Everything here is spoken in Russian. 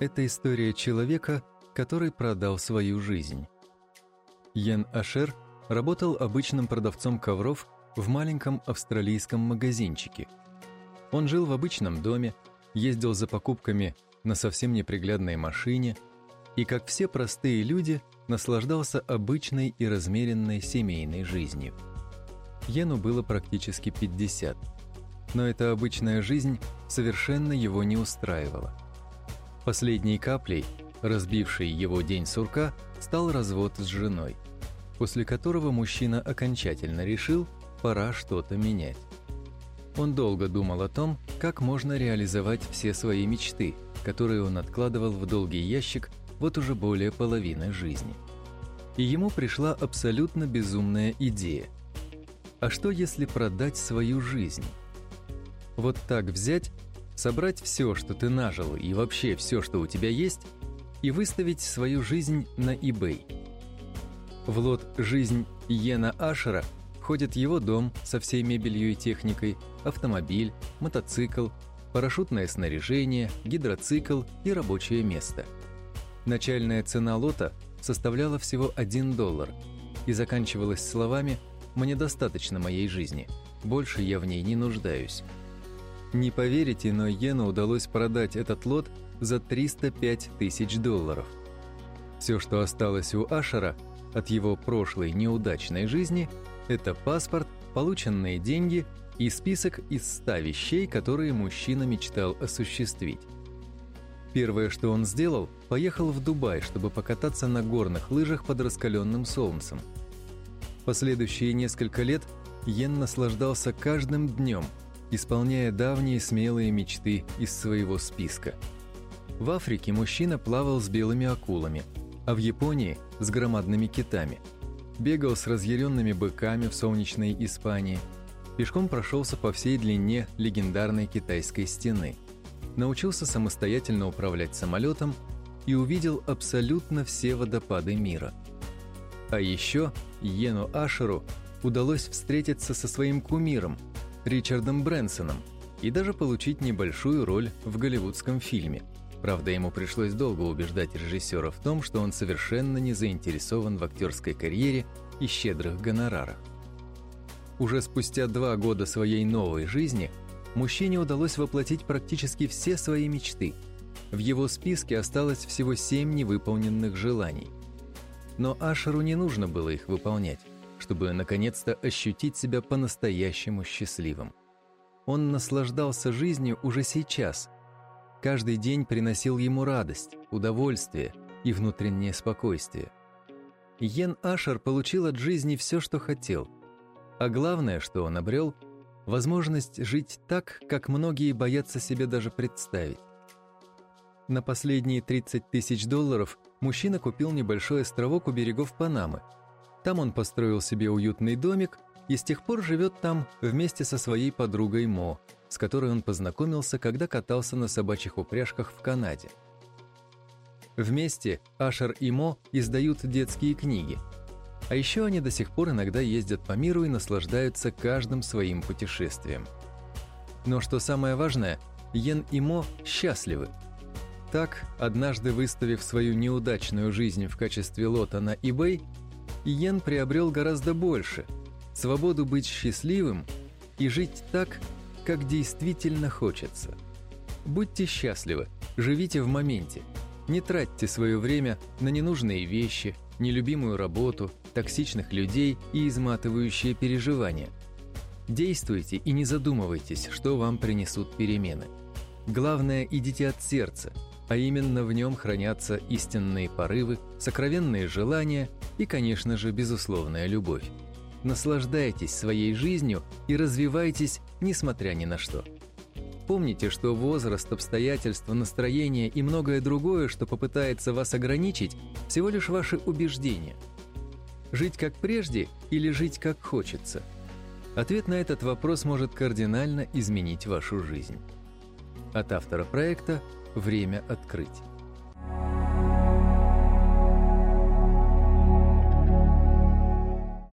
Это история человека, который продал свою жизнь. Йен Ашер работал обычным продавцом ковров в маленьком австралийском магазинчике. Он жил в обычном доме, ездил за покупками на совсем неприглядной машине и, как все простые люди, наслаждался обычной и размеренной семейной жизнью. Йену было практически 50, но эта обычная жизнь совершенно его не устраивала. Последней каплей, разбившей его день сурка, стал развод с женой, после которого мужчина окончательно решил, пора что-то менять. Он долго думал о том, как можно реализовать все свои мечты, которые он откладывал в долгий ящик вот уже более половины жизни. И ему пришла абсолютно безумная идея. А что если продать свою жизнь? Вот так взять, собрать все, что ты нажил, и вообще все, что у тебя есть, и выставить свою жизнь на eBay. В лот «Жизнь Йена Ашера» входит его дом со всей мебелью и техникой, автомобиль, мотоцикл, парашютное снаряжение, гидроцикл и рабочее место. Начальная цена лота составляла всего 1 доллар и заканчивалась словами «Мне достаточно моей жизни, больше я в ней не нуждаюсь». Не поверите, но Йену удалось продать этот лот за 305 тысяч долларов. Все, что осталось у Ашера от его прошлой неудачной жизни, это паспорт, полученные деньги и список из 100 вещей, которые мужчина мечтал осуществить. Первое, что он сделал, поехал в Дубай, чтобы покататься на горных лыжах под раскаленным солнцем. Последующие несколько лет Йен наслаждался каждым днем – исполняя давние смелые мечты из своего списка. В Африке мужчина плавал с белыми акулами, а в Японии – с громадными китами. Бегал с разъяренными быками в солнечной Испании. Пешком прошелся по всей длине легендарной китайской стены. Научился самостоятельно управлять самолетом и увидел абсолютно все водопады мира. А еще Йену Ашеру удалось встретиться со своим кумиром – Ричардом Брэнсоном и даже получить небольшую роль в голливудском фильме. Правда, ему пришлось долго убеждать режиссера в том, что он совершенно не заинтересован в актерской карьере и щедрых гонорарах. Уже спустя два года своей новой жизни мужчине удалось воплотить практически все свои мечты. В его списке осталось всего семь невыполненных желаний. Но Ашеру не нужно было их выполнять чтобы наконец-то ощутить себя по-настоящему счастливым. Он наслаждался жизнью уже сейчас. Каждый день приносил ему радость, удовольствие и внутреннее спокойствие. Йен Ашер получил от жизни все, что хотел. А главное, что он обрел – возможность жить так, как многие боятся себе даже представить. На последние 30 тысяч долларов мужчина купил небольшой островок у берегов Панамы – там он построил себе уютный домик и с тех пор живет там вместе со своей подругой Мо, с которой он познакомился, когда катался на собачьих упряжках в Канаде. Вместе Ашер и Мо издают детские книги. А еще они до сих пор иногда ездят по миру и наслаждаются каждым своим путешествием. Но что самое важное, Йен и Мо счастливы. Так, однажды выставив свою неудачную жизнь в качестве лота на eBay, Иен приобрел гораздо больше – свободу быть счастливым и жить так, как действительно хочется. Будьте счастливы, живите в моменте. Не тратьте свое время на ненужные вещи, нелюбимую работу, токсичных людей и изматывающие переживания. Действуйте и не задумывайтесь, что вам принесут перемены. Главное, идите от сердца, а именно в нем хранятся истинные порывы, сокровенные желания и, конечно же, безусловная любовь. Наслаждайтесь своей жизнью и развивайтесь, несмотря ни на что. Помните, что возраст, обстоятельства, настроение и многое другое, что попытается вас ограничить, всего лишь ваши убеждения. Жить как прежде или жить как хочется? Ответ на этот вопрос может кардинально изменить вашу жизнь. От автора проекта «Время открыть».